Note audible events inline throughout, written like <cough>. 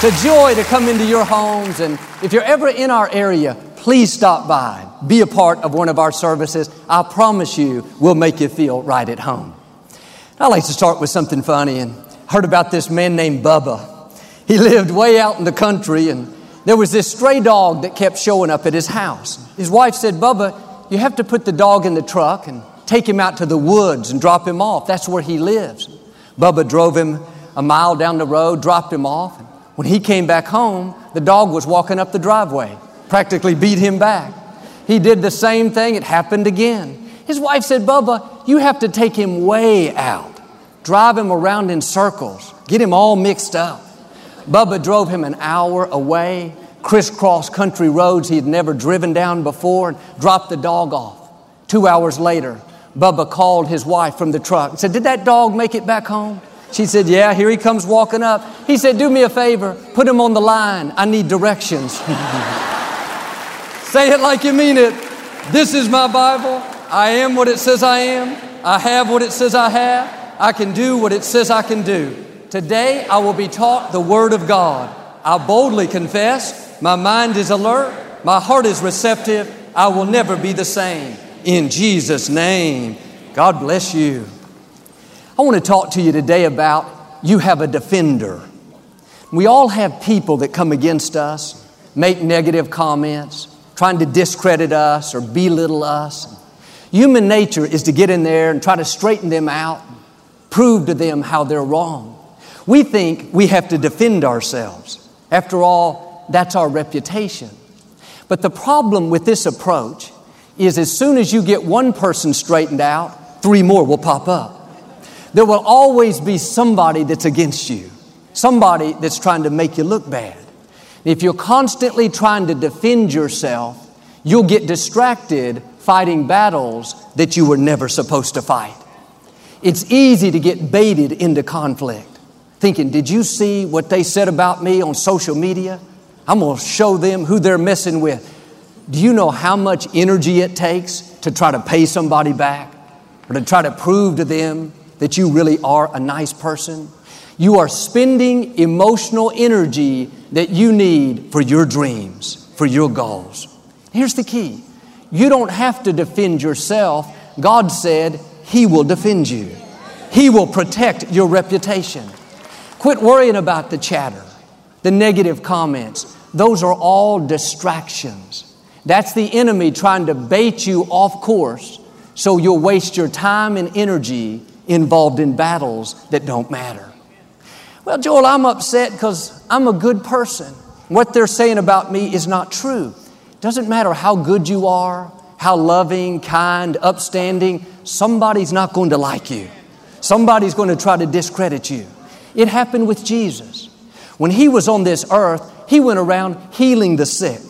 It's a joy to come into your homes. And if you're ever in our area, please stop by. Be a part of one of our services. I promise you, we'll make you feel right at home. I like to start with something funny and heard about this man named Bubba. He lived way out in the country and there was this stray dog that kept showing up at his house. His wife said, Bubba, you have to put the dog in the truck and take him out to the woods and drop him off. That's where he lives. Bubba drove him a mile down the road, dropped him off. When he came back home, the dog was walking up the driveway, practically beat him back. He did the same thing, it happened again. His wife said, Bubba, you have to take him way out, drive him around in circles, get him all mixed up. Bubba drove him an hour away, crisscross country roads he had never driven down before, and dropped the dog off. Two hours later, Bubba called his wife from the truck and said, Did that dog make it back home? She said, Yeah, here he comes walking up. He said, Do me a favor, put him on the line. I need directions. <laughs> Say it like you mean it. This is my Bible. I am what it says I am. I have what it says I have. I can do what it says I can do. Today I will be taught the Word of God. I boldly confess, my mind is alert, my heart is receptive. I will never be the same. In Jesus' name, God bless you. I want to talk to you today about you have a defender. We all have people that come against us, make negative comments, trying to discredit us or belittle us. Human nature is to get in there and try to straighten them out, prove to them how they're wrong. We think we have to defend ourselves. After all, that's our reputation. But the problem with this approach is as soon as you get one person straightened out, three more will pop up. There will always be somebody that's against you, somebody that's trying to make you look bad. If you're constantly trying to defend yourself, you'll get distracted fighting battles that you were never supposed to fight. It's easy to get baited into conflict, thinking, Did you see what they said about me on social media? I'm to show them who they're messing with. Do you know how much energy it takes to try to pay somebody back or to try to prove to them that you really are a nice person. You are spending emotional energy that you need for your dreams, for your goals. Here's the key you don't have to defend yourself. God said He will defend you, He will protect your reputation. Quit worrying about the chatter, the negative comments. Those are all distractions. That's the enemy trying to bait you off course so you'll waste your time and energy involved in battles that don't matter. Well, Joel, I'm upset because I'm a good person. What they're saying about me is not true. Doesn't matter how good you are, how loving, kind, upstanding, somebody's not going to like you. Somebody's going to try to discredit you. It happened with Jesus. When he was on this earth, he went around healing the sick,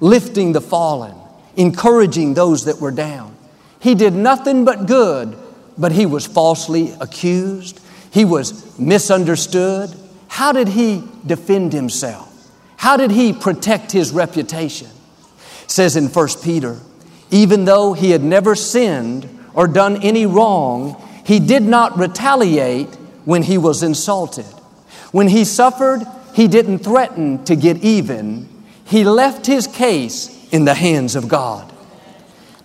lifting the fallen, encouraging those that were down. He did nothing but good but he was falsely accused. He was misunderstood. How did he defend himself? How did he protect his reputation? It says in 1 Peter, even though he had never sinned or done any wrong, he did not retaliate when he was insulted. When he suffered, he didn't threaten to get even. He left his case in the hands of God.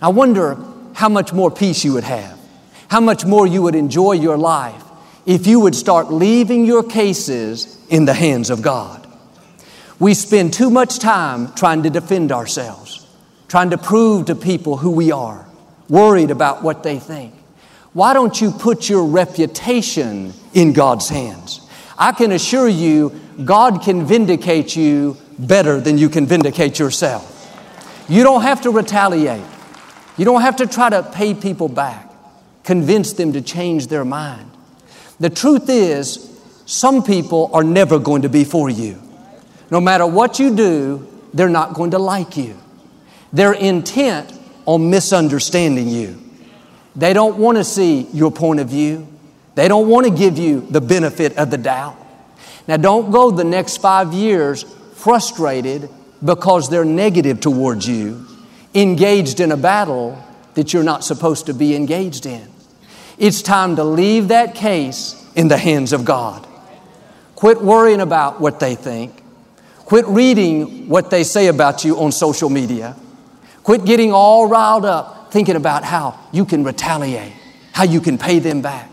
I wonder how much more peace you would have how much more you would enjoy your life if you would start leaving your cases in the hands of God. We spend too much time trying to defend ourselves, trying to prove to people who we are, worried about what they think. Why don't you put your reputation in God's hands? I can assure you, God can vindicate you better than you can vindicate yourself. You don't have to retaliate. You don't have to try to pay people back convince them to change their mind. The truth is, some people are never going to be for you. No matter what you do, they're not going to like you. They're intent on misunderstanding you. They don't want to see your point of view. They don't want to give you the benefit of the doubt. Now, don't go the next five years frustrated because they're negative towards you, engaged in a battle that you're not supposed to be engaged in. It's time to leave that case in the hands of God. Quit worrying about what they think. Quit reading what they say about you on social media. Quit getting all riled up thinking about how you can retaliate, how you can pay them back.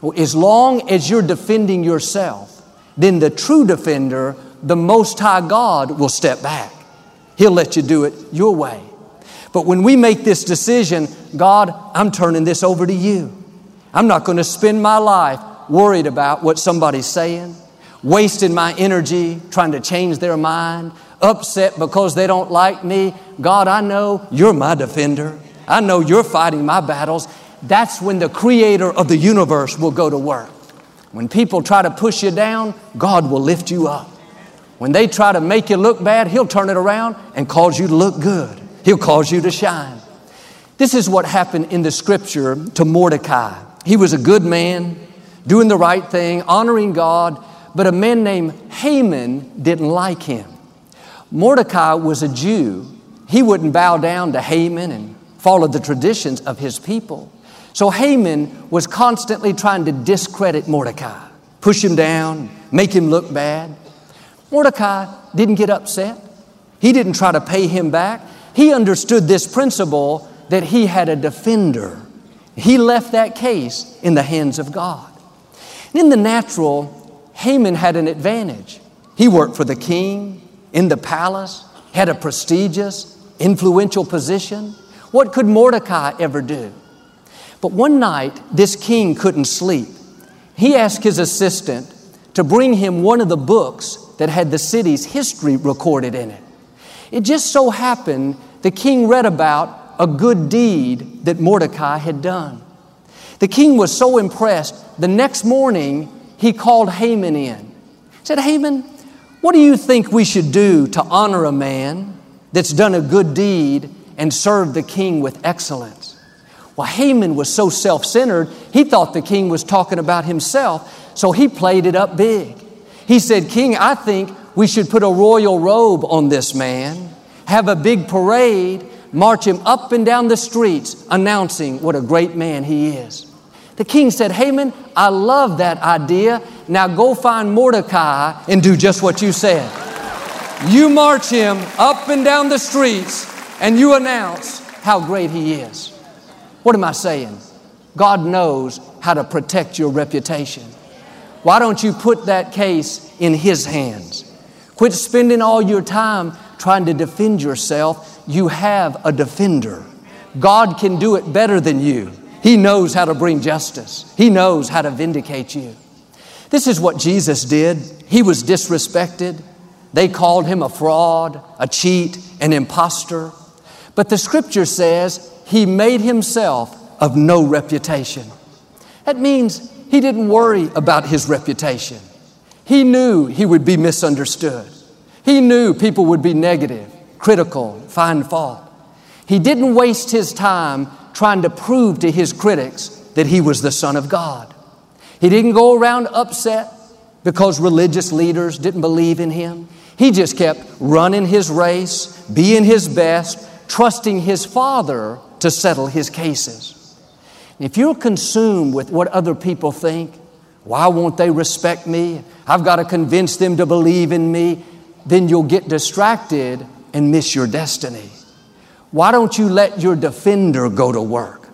Well, as long as you're defending yourself, then the true defender, the Most High God, will step back. He'll let you do it your way. But when we make this decision, God, I'm turning this over to you. I'm not going to spend my life worried about what somebody's saying, wasting my energy trying to change their mind, upset because they don't like me. God, I know you're my defender. I know you're fighting my battles. That's when the creator of the universe will go to work. When people try to push you down, God will lift you up. When they try to make you look bad, He'll turn it around and cause you to look good. He'll cause you to shine. This is what happened in the scripture to Mordecai. He was a good man, doing the right thing, honoring God, but a man named Haman didn't like him. Mordecai was a Jew. He wouldn't bow down to Haman and follow the traditions of his people. So Haman was constantly trying to discredit Mordecai, push him down, make him look bad. Mordecai didn't get upset. He didn't try to pay him back. He understood this principle that he had a defender. He left that case in the hands of God. In the natural, Haman had an advantage. He worked for the king in the palace, had a prestigious, influential position. What could Mordecai ever do? But one night, this king couldn't sleep. He asked his assistant to bring him one of the books that had the city's history recorded in it. It just so happened the king read about a good deed that Mordecai had done. The king was so impressed, the next morning he called Haman in. He said, Haman, what do you think we should do to honor a man that's done a good deed and served the king with excellence? Well, Haman was so self centered, he thought the king was talking about himself, so he played it up big. He said, King, I think we should put a royal robe on this man, have a big parade, march him up and down the streets announcing what a great man he is. The king said, Haman, I love that idea. Now go find Mordecai and do just what you said. You march him up and down the streets and you announce how great he is. What am I saying? God knows how to protect your reputation. Why don't you put that case in His hands? Quit spending all your time trying to defend yourself you have a defender. God can do it better than you. He knows how to bring justice, He knows how to vindicate you. This is what Jesus did. He was disrespected. They called him a fraud, a cheat, an impostor. But the scripture says he made himself of no reputation. That means he didn't worry about his reputation. He knew he would be misunderstood. He knew people would be negative critical, find fault. He didn't waste his time trying to prove to his critics that he was the Son of God. He didn't go around upset because religious leaders didn't believe in him. He just kept running his race, being his best, trusting his Father to settle his cases. If you're consumed with what other people think, why won't they respect me? I've got to convince them to believe in me. Then you'll get distracted and miss your destiny. Why don't you let your defender go to work?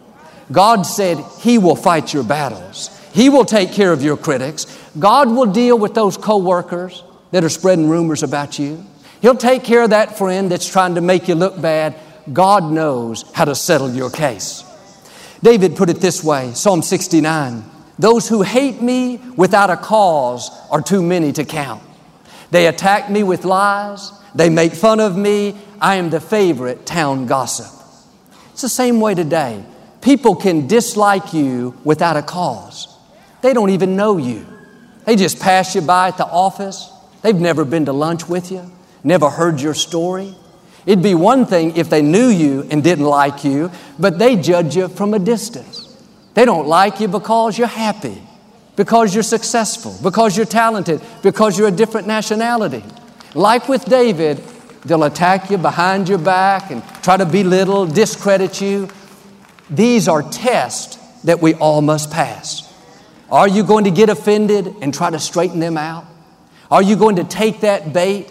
God said He will fight your battles. He will take care of your critics. God will deal with those coworkers that are spreading rumors about you. He'll take care of that friend that's trying to make you look bad. God knows how to settle your case. David put it this way Psalm 69 Those who hate me without a cause are too many to count. They attack me with lies. They make fun of me. I am the favorite town gossip. It's the same way today. People can dislike you without a cause. They don't even know you. They just pass you by at the office. They've never been to lunch with you. never heard your story. It'd be one thing if they knew you and didn't like you, but they judge you from a distance. They don't like you because you're happy, because you're successful, because you're talented, because you're a different nationality. Like with David, they'll attack you behind your back and try to belittle, discredit you. These are tests that we all must pass. Are you going to get offended and try to straighten them out? Are you going to take that bait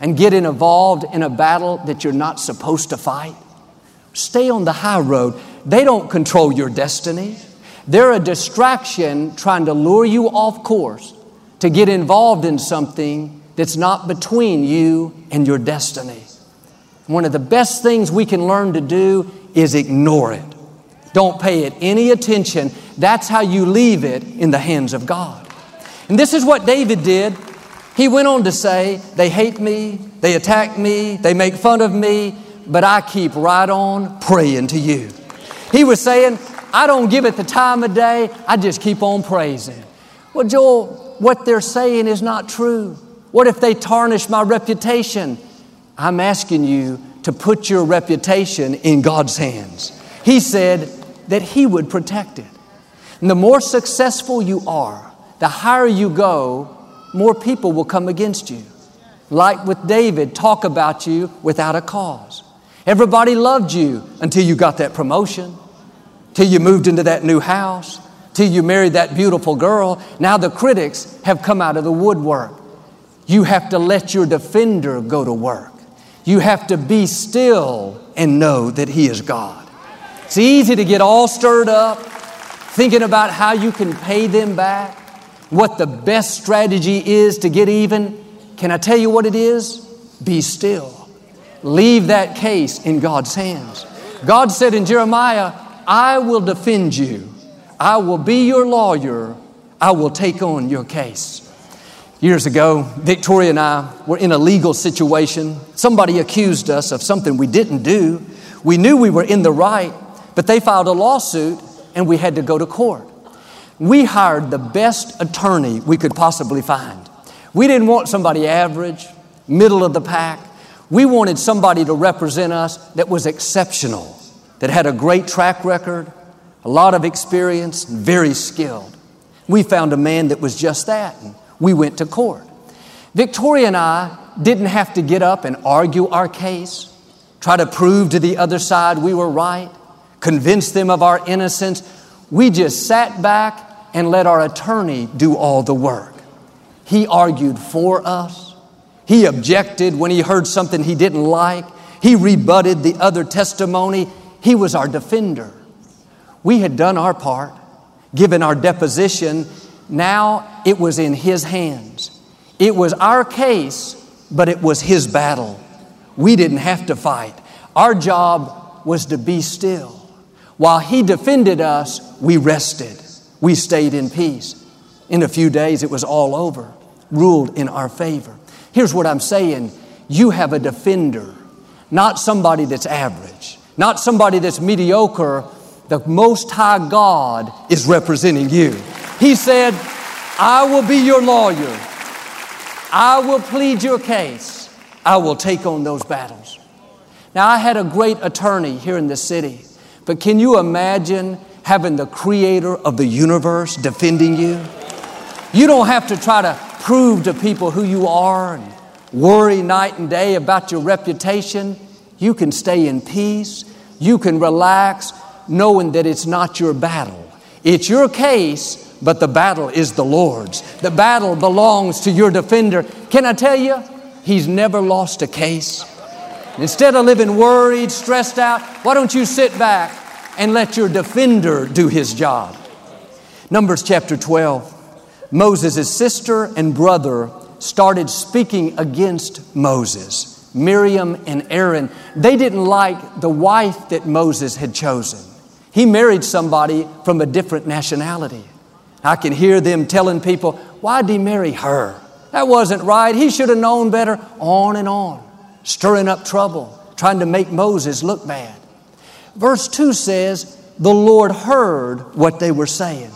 and get involved in a battle that you're not supposed to fight? Stay on the high road. They don't control your destiny. They're a distraction trying to lure you off course to get involved in something that's not between you and your destiny. One of the best things we can learn to do is ignore it. Don't pay it any attention. That's how you leave it in the hands of God. And this is what David did. He went on to say, They hate me, they attack me, they make fun of me, but I keep right on praying to you. He was saying, I don't give it the time of day, I just keep on praising. Well, Joel, what they're saying is not true. What if they tarnish my reputation? I'm asking you to put your reputation in God's hands. He said that He would protect it. And the more successful you are, the higher you go, more people will come against you. Like with David, talk about you without a cause. Everybody loved you until you got that promotion, till you moved into that new house, till you married that beautiful girl. Now the critics have come out of the woodwork. You have to let your defender go to work. You have to be still and know that He is God. It's easy to get all stirred up, thinking about how you can pay them back, what the best strategy is to get even. Can I tell you what it is? Be still. Leave that case in God's hands. God said in Jeremiah, I will defend you. I will be your lawyer. I will take on your case. Years ago, Victoria and I were in a legal situation. Somebody accused us of something we didn't do. We knew we were in the right, but they filed a lawsuit and we had to go to court. We hired the best attorney we could possibly find. We didn't want somebody average, middle of the pack. We wanted somebody to represent us that was exceptional, that had a great track record, a lot of experience, and very skilled. We found a man that was just that, and we went to court. Victoria and I didn't have to get up and argue our case, try to prove to the other side we were right, convince them of our innocence. We just sat back and let our attorney do all the work. He argued for us. He objected when he heard something he didn't like. He rebutted the other testimony. He was our defender. We had done our part, given our deposition. Now it was in his hands. It was our case, but it was his battle. We didn't have to fight. Our job was to be still. While he defended us, we rested. We stayed in peace. In a few days, it was all over, ruled in our favor. Here's what I'm saying you have a defender, not somebody that's average, not somebody that's mediocre. The Most High God is representing you. He said, I will be your lawyer. I will plead your case. I will take on those battles. Now, I had a great attorney here in the city, but can you imagine having the creator of the universe defending you? You don't have to try to prove to people who you are and worry night and day about your reputation. You can stay in peace. You can relax knowing that it's not your battle. It's your case, but the battle is the Lord's. The battle belongs to your defender. Can I tell you, He's never lost a case. Instead of living worried, stressed out, why don't you sit back and let your defender do his job? Numbers chapter 12. Moses' sister and brother started speaking against Moses. Miriam and Aaron, they didn't like the wife that Moses had chosen. He married somebody from a different nationality. I can hear them telling people, Why did he marry her? That wasn't right. He should have known better. On and on, stirring up trouble, trying to make Moses look bad. Verse 2 says, The Lord heard what they were saying.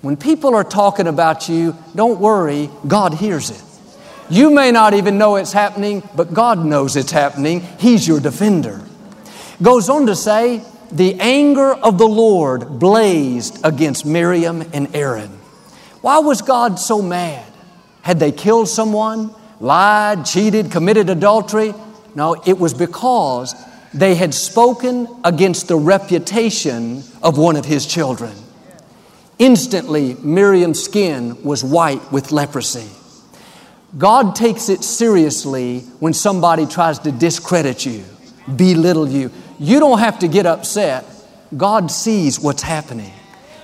When people are talking about you, don't worry, God hears it. You may not even know it's happening, but God knows it's happening. He's your defender. Goes on to say, the anger of the Lord blazed against Miriam and Aaron. Why was God so mad? Had they killed someone, lied, cheated, committed adultery? No, it was because they had spoken against the reputation of one of his children. Instantly, Miriam's skin was white with leprosy. God takes it seriously when somebody tries to discredit you, belittle you. You don't have to get upset. God sees what's happening.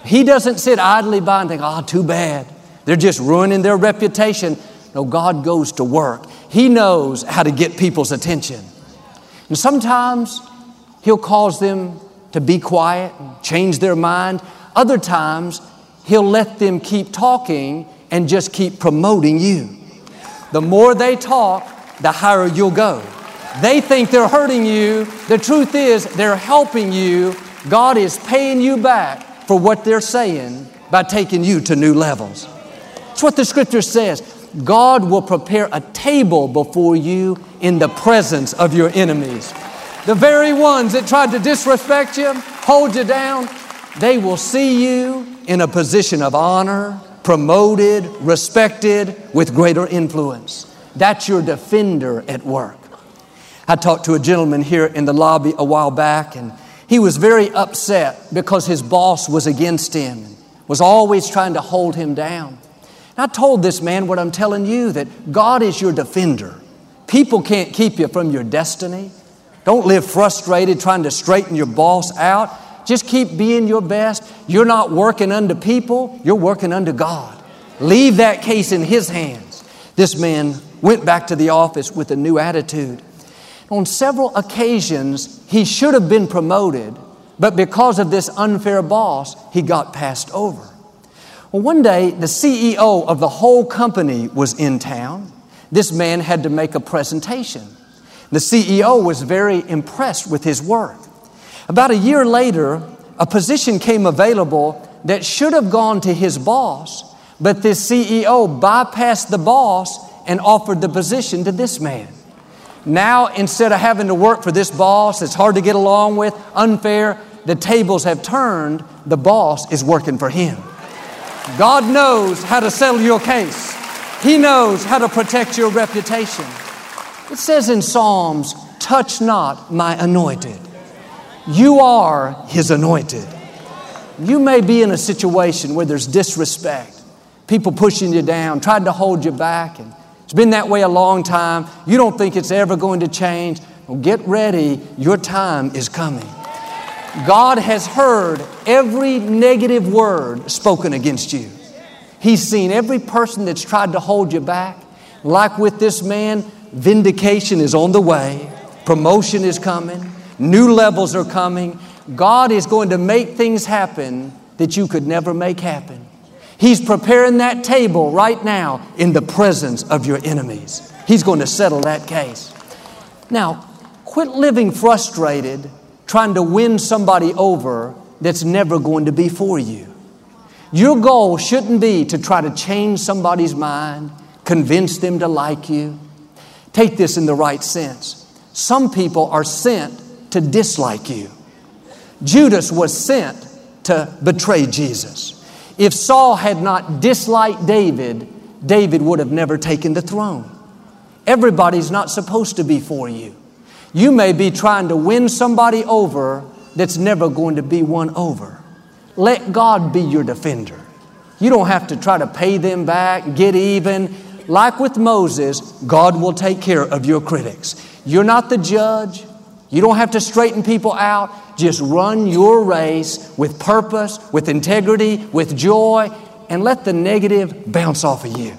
He doesn't sit idly by and think, oh, too bad. They're just ruining their reputation. No, God goes to work. He knows how to get people's attention. And sometimes He'll cause them to be quiet and change their mind. Other times, He'll let them keep talking and just keep promoting you. The more they talk, the higher you'll go. They think they're hurting you. The truth is, they're helping you. God is paying you back for what they're saying by taking you to new levels. That's what the scripture says. God will prepare a table before you in the presence of your enemies. The very ones that tried to disrespect you, hold you down, they will see you in a position of honor, promoted, respected, with greater influence. That's your defender at work. I talked to a gentleman here in the lobby a while back, and he was very upset because his boss was against him, was always trying to hold him down. I told this man what I'm telling you that God is your defender. People can't keep you from your destiny. Don't live frustrated trying to straighten your boss out. Just keep being your best. You're not working unto people, you're working unto God. Leave that case in His hands. This man went back to the office with a new attitude. On several occasions, he should have been promoted, but because of this unfair boss, he got passed over. Well, one day, the CEO of the whole company was in town. This man had to make a presentation. The CEO was very impressed with his work. About a year later, a position came available that should have gone to his boss, but this CEO bypassed the boss and offered the position to this man. Now, instead of having to work for this boss that's hard to get along with, unfair, the tables have turned, the boss is working for him. God knows how to settle your case. He knows how to protect your reputation. It says in Psalms, touch not my anointed. You are his anointed. You may be in a situation where there's disrespect, people pushing you down, trying to hold you back, and it's been that way a long time. You don't think it's ever going to change. Well, get ready, your time is coming. God has heard every negative word spoken against you. He's seen every person that's tried to hold you back. Like with this man, vindication is on the way, promotion is coming, new levels are coming. God is going to make things happen that you could never make happen. He's preparing that table right now in the presence of your enemies. He's going to settle that case. Now, quit living frustrated trying to win somebody over that's never going to be for you. Your goal shouldn't be to try to change somebody's mind, convince them to like you. Take this in the right sense. Some people are sent to dislike you. Judas was sent to betray Jesus. If Saul had not disliked David, David would have never taken the throne. Everybody's not supposed to be for you. You may be trying to win somebody over that's never going to be won over. Let God be your defender. You don't have to try to pay them back, get even. Like with Moses, God will take care of your critics. You're not the judge. You don't have to straighten people out. Just run your race with purpose, with integrity, with joy, and let the negative bounce off of you.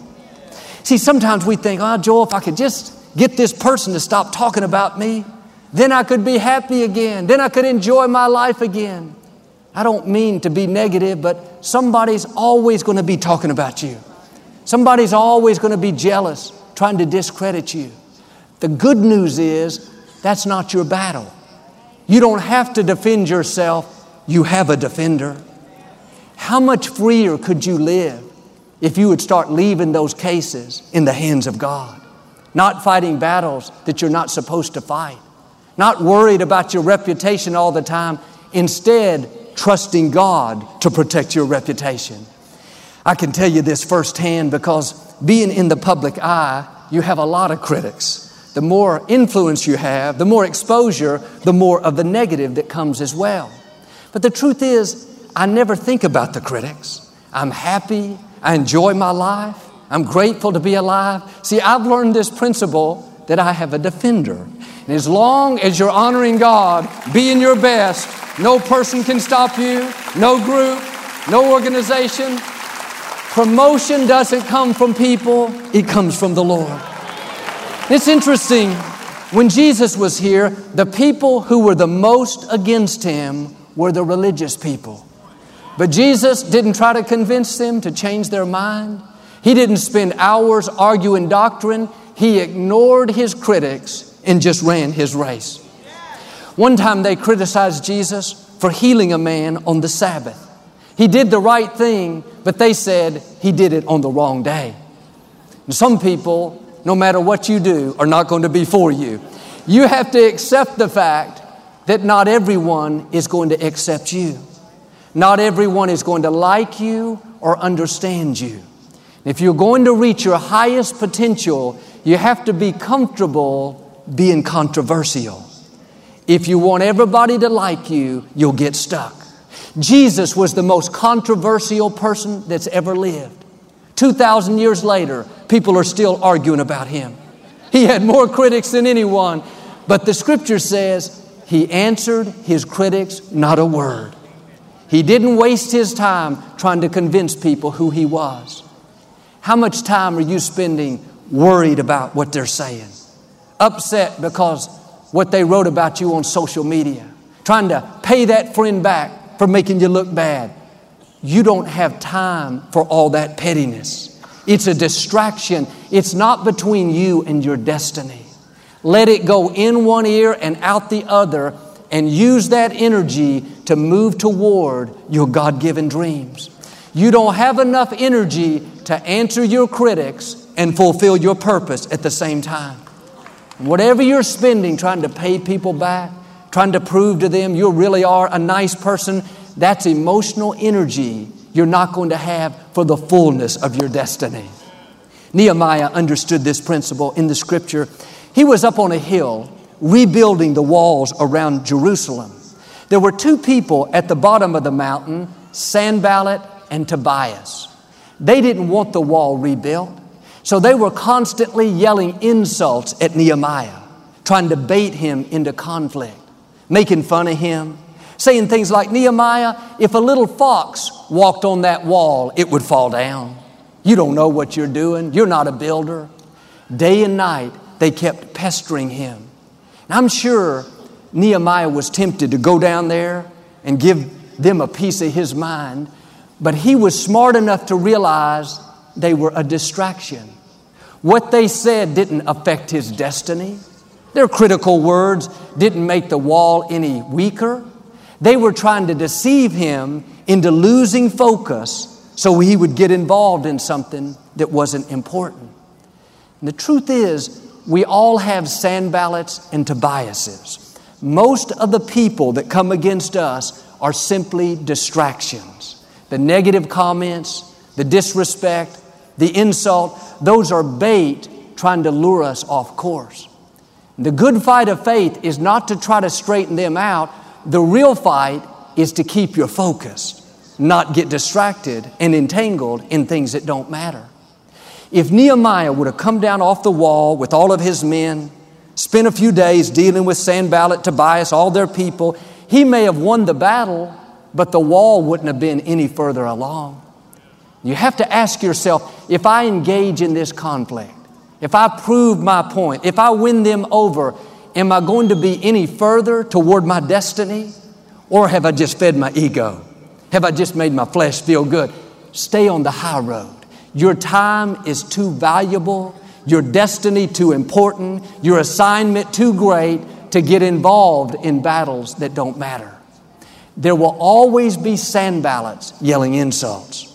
See, sometimes we think, ah, oh, Joel, if I could just get this person to stop talking about me, then I could be happy again. Then I could enjoy my life again. I don't mean to be negative, but somebody's always going to be talking about you. Somebody's always going to be jealous, trying to discredit you. The good news is that's not your battle. You don't have to defend yourself, you have a defender. How much freer could you live if you would start leaving those cases in the hands of God? not fighting battles that you're not supposed to fight, not worried about your reputation all the time, instead, trusting God to protect your reputation. I can tell you this firsthand because being in the public eye, you have a lot of critics. The more influence you have, the more exposure, the more of the negative that comes as well. But the truth is, I never think about the critics. I'm happy. I enjoy my life. I'm grateful to be alive. See, I've learned this principle that I have a defender. And as long as you're honoring God, being your best, no person can stop you, no group, no organization. Promotion doesn't come from people, it comes from the Lord. It's interesting, when Jesus was here, the people who were the most against him were the religious people. But Jesus didn't try to convince them to change their mind. He didn't spend hours arguing doctrine. He ignored his critics and just ran his race. One time they criticized Jesus for healing a man on the Sabbath. He did the right thing, but they said he did it on the wrong day. And some people, no matter what you do, are not going to be for you. You have to accept the fact that not everyone is going to accept you. Not everyone is going to like you or understand you. If you're going to reach your highest potential, you have to be comfortable being controversial. If you want everybody to like you, you'll get stuck. Jesus was the most controversial person that's ever lived. 2,000 years later, people are still arguing about him. He had more critics than anyone, but the scripture says he answered his critics not a word. He didn't waste his time trying to convince people who he was. How much time are you spending worried about what they're saying? Upset because what they wrote about you on social media, trying to pay that friend back for making you look bad. You don't have time for all that pettiness. It's a distraction. It's not between you and your destiny. Let it go in one ear and out the other and use that energy to move toward your God given dreams. You don't have enough energy to answer your critics and fulfill your purpose at the same time. Whatever you're spending trying to pay people back, trying to prove to them you really are a nice person, that's emotional energy you're not going to have for the fullness of your destiny. Nehemiah understood this principle in the scripture. He was up on a hill rebuilding the walls around Jerusalem. There were two people at the bottom of the mountain, Sanballat and Tobias. They didn't want the wall rebuilt, so they were constantly yelling insults at Nehemiah, trying to bait him into conflict, making fun of him, saying things like, Nehemiah, if a little fox walked on that wall, it would fall down. You don't know what you're doing. You're not a builder. Day and night, they kept pestering him. And I'm sure Nehemiah was tempted to go down there and give them a piece of his mind but he was smart enough to realize they were a distraction. What they said didn't affect his destiny. Their critical words didn't make the wall any weaker. They were trying to deceive him into losing focus so he would get involved in something that wasn't important. And the truth is, we all have Sanballats and Tobiases. Most of the people that come against us are simply distractions the negative comments, the disrespect, the insult, those are bait trying to lure us off course. The good fight of faith is not to try to straighten them out. The real fight is to keep your focus, not get distracted and entangled in things that don't matter. If Nehemiah would have come down off the wall with all of his men, spent a few days dealing with Sanballat, Tobias, all their people, he may have won the battle, but the wall wouldn't have been any further along. You have to ask yourself if I engage in this conflict, if I prove my point, if I win them over, am I going to be any further toward my destiny? Or have I just fed my ego? Have I just made my flesh feel good? Stay on the high road. Your time is too valuable, your destiny too important, your assignment too great to get involved in battles that don't matter. There will always be Sanballats yelling insults.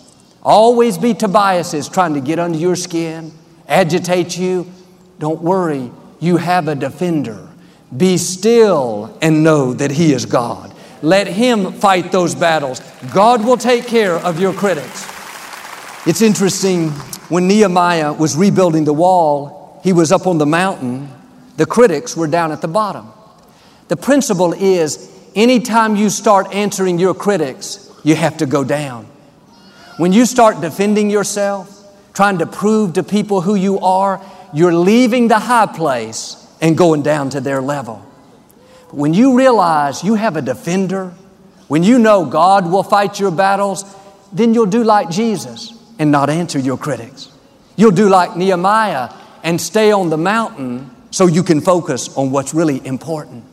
Always be Tobiases trying to get under your skin, agitate you. Don't worry, you have a defender. Be still and know that He is God. Let Him fight those battles. God will take care of your critics. It's interesting, when Nehemiah was rebuilding the wall, he was up on the mountain, the critics were down at the bottom. The principle is anytime you start answering your critics, you have to go down. When you start defending yourself, trying to prove to people who you are, you're leaving the high place and going down to their level. But when you realize you have a defender, when you know God will fight your battles, then you'll do like Jesus and not answer your critics. You'll do like Nehemiah and stay on the mountain so you can focus on what's really important.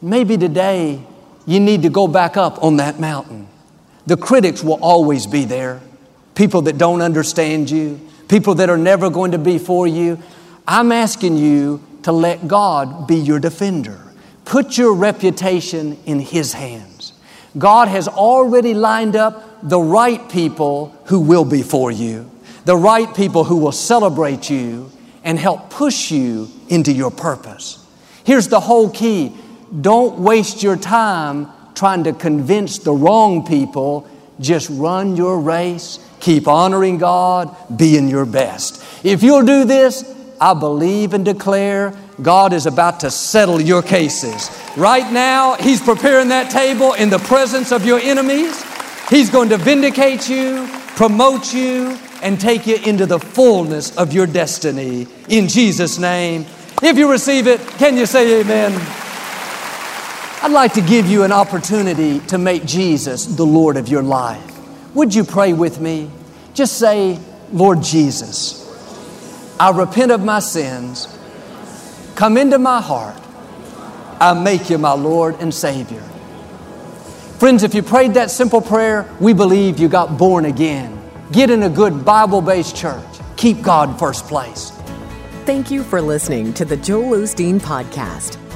Maybe today you need to go back up on that mountain. The critics will always be there. People that don't understand you, people that are never going to be for you. I'm asking you to let God be your defender. Put your reputation in His hands. God has already lined up the right people who will be for you, the right people who will celebrate you and help push you into your purpose. Here's the whole key don't waste your time trying to convince the wrong people. Just run your race, keep honoring God, being your best. If you'll do this, I believe and declare God is about to settle your cases. Right now, He's preparing that table in the presence of your enemies. He's going to vindicate you, promote you, and take you into the fullness of your destiny in Jesus' name. If you receive it, can you say amen? I'd like to give you an opportunity to make Jesus the Lord of your life. Would you pray with me? Just say, Lord Jesus, I repent of my sins. Come into my heart. I make you my Lord and Savior. Friends, if you prayed that simple prayer, we believe you got born again. Get in a good Bible based church. Keep God first place. Thank you for listening to the Joel Osteen Podcast.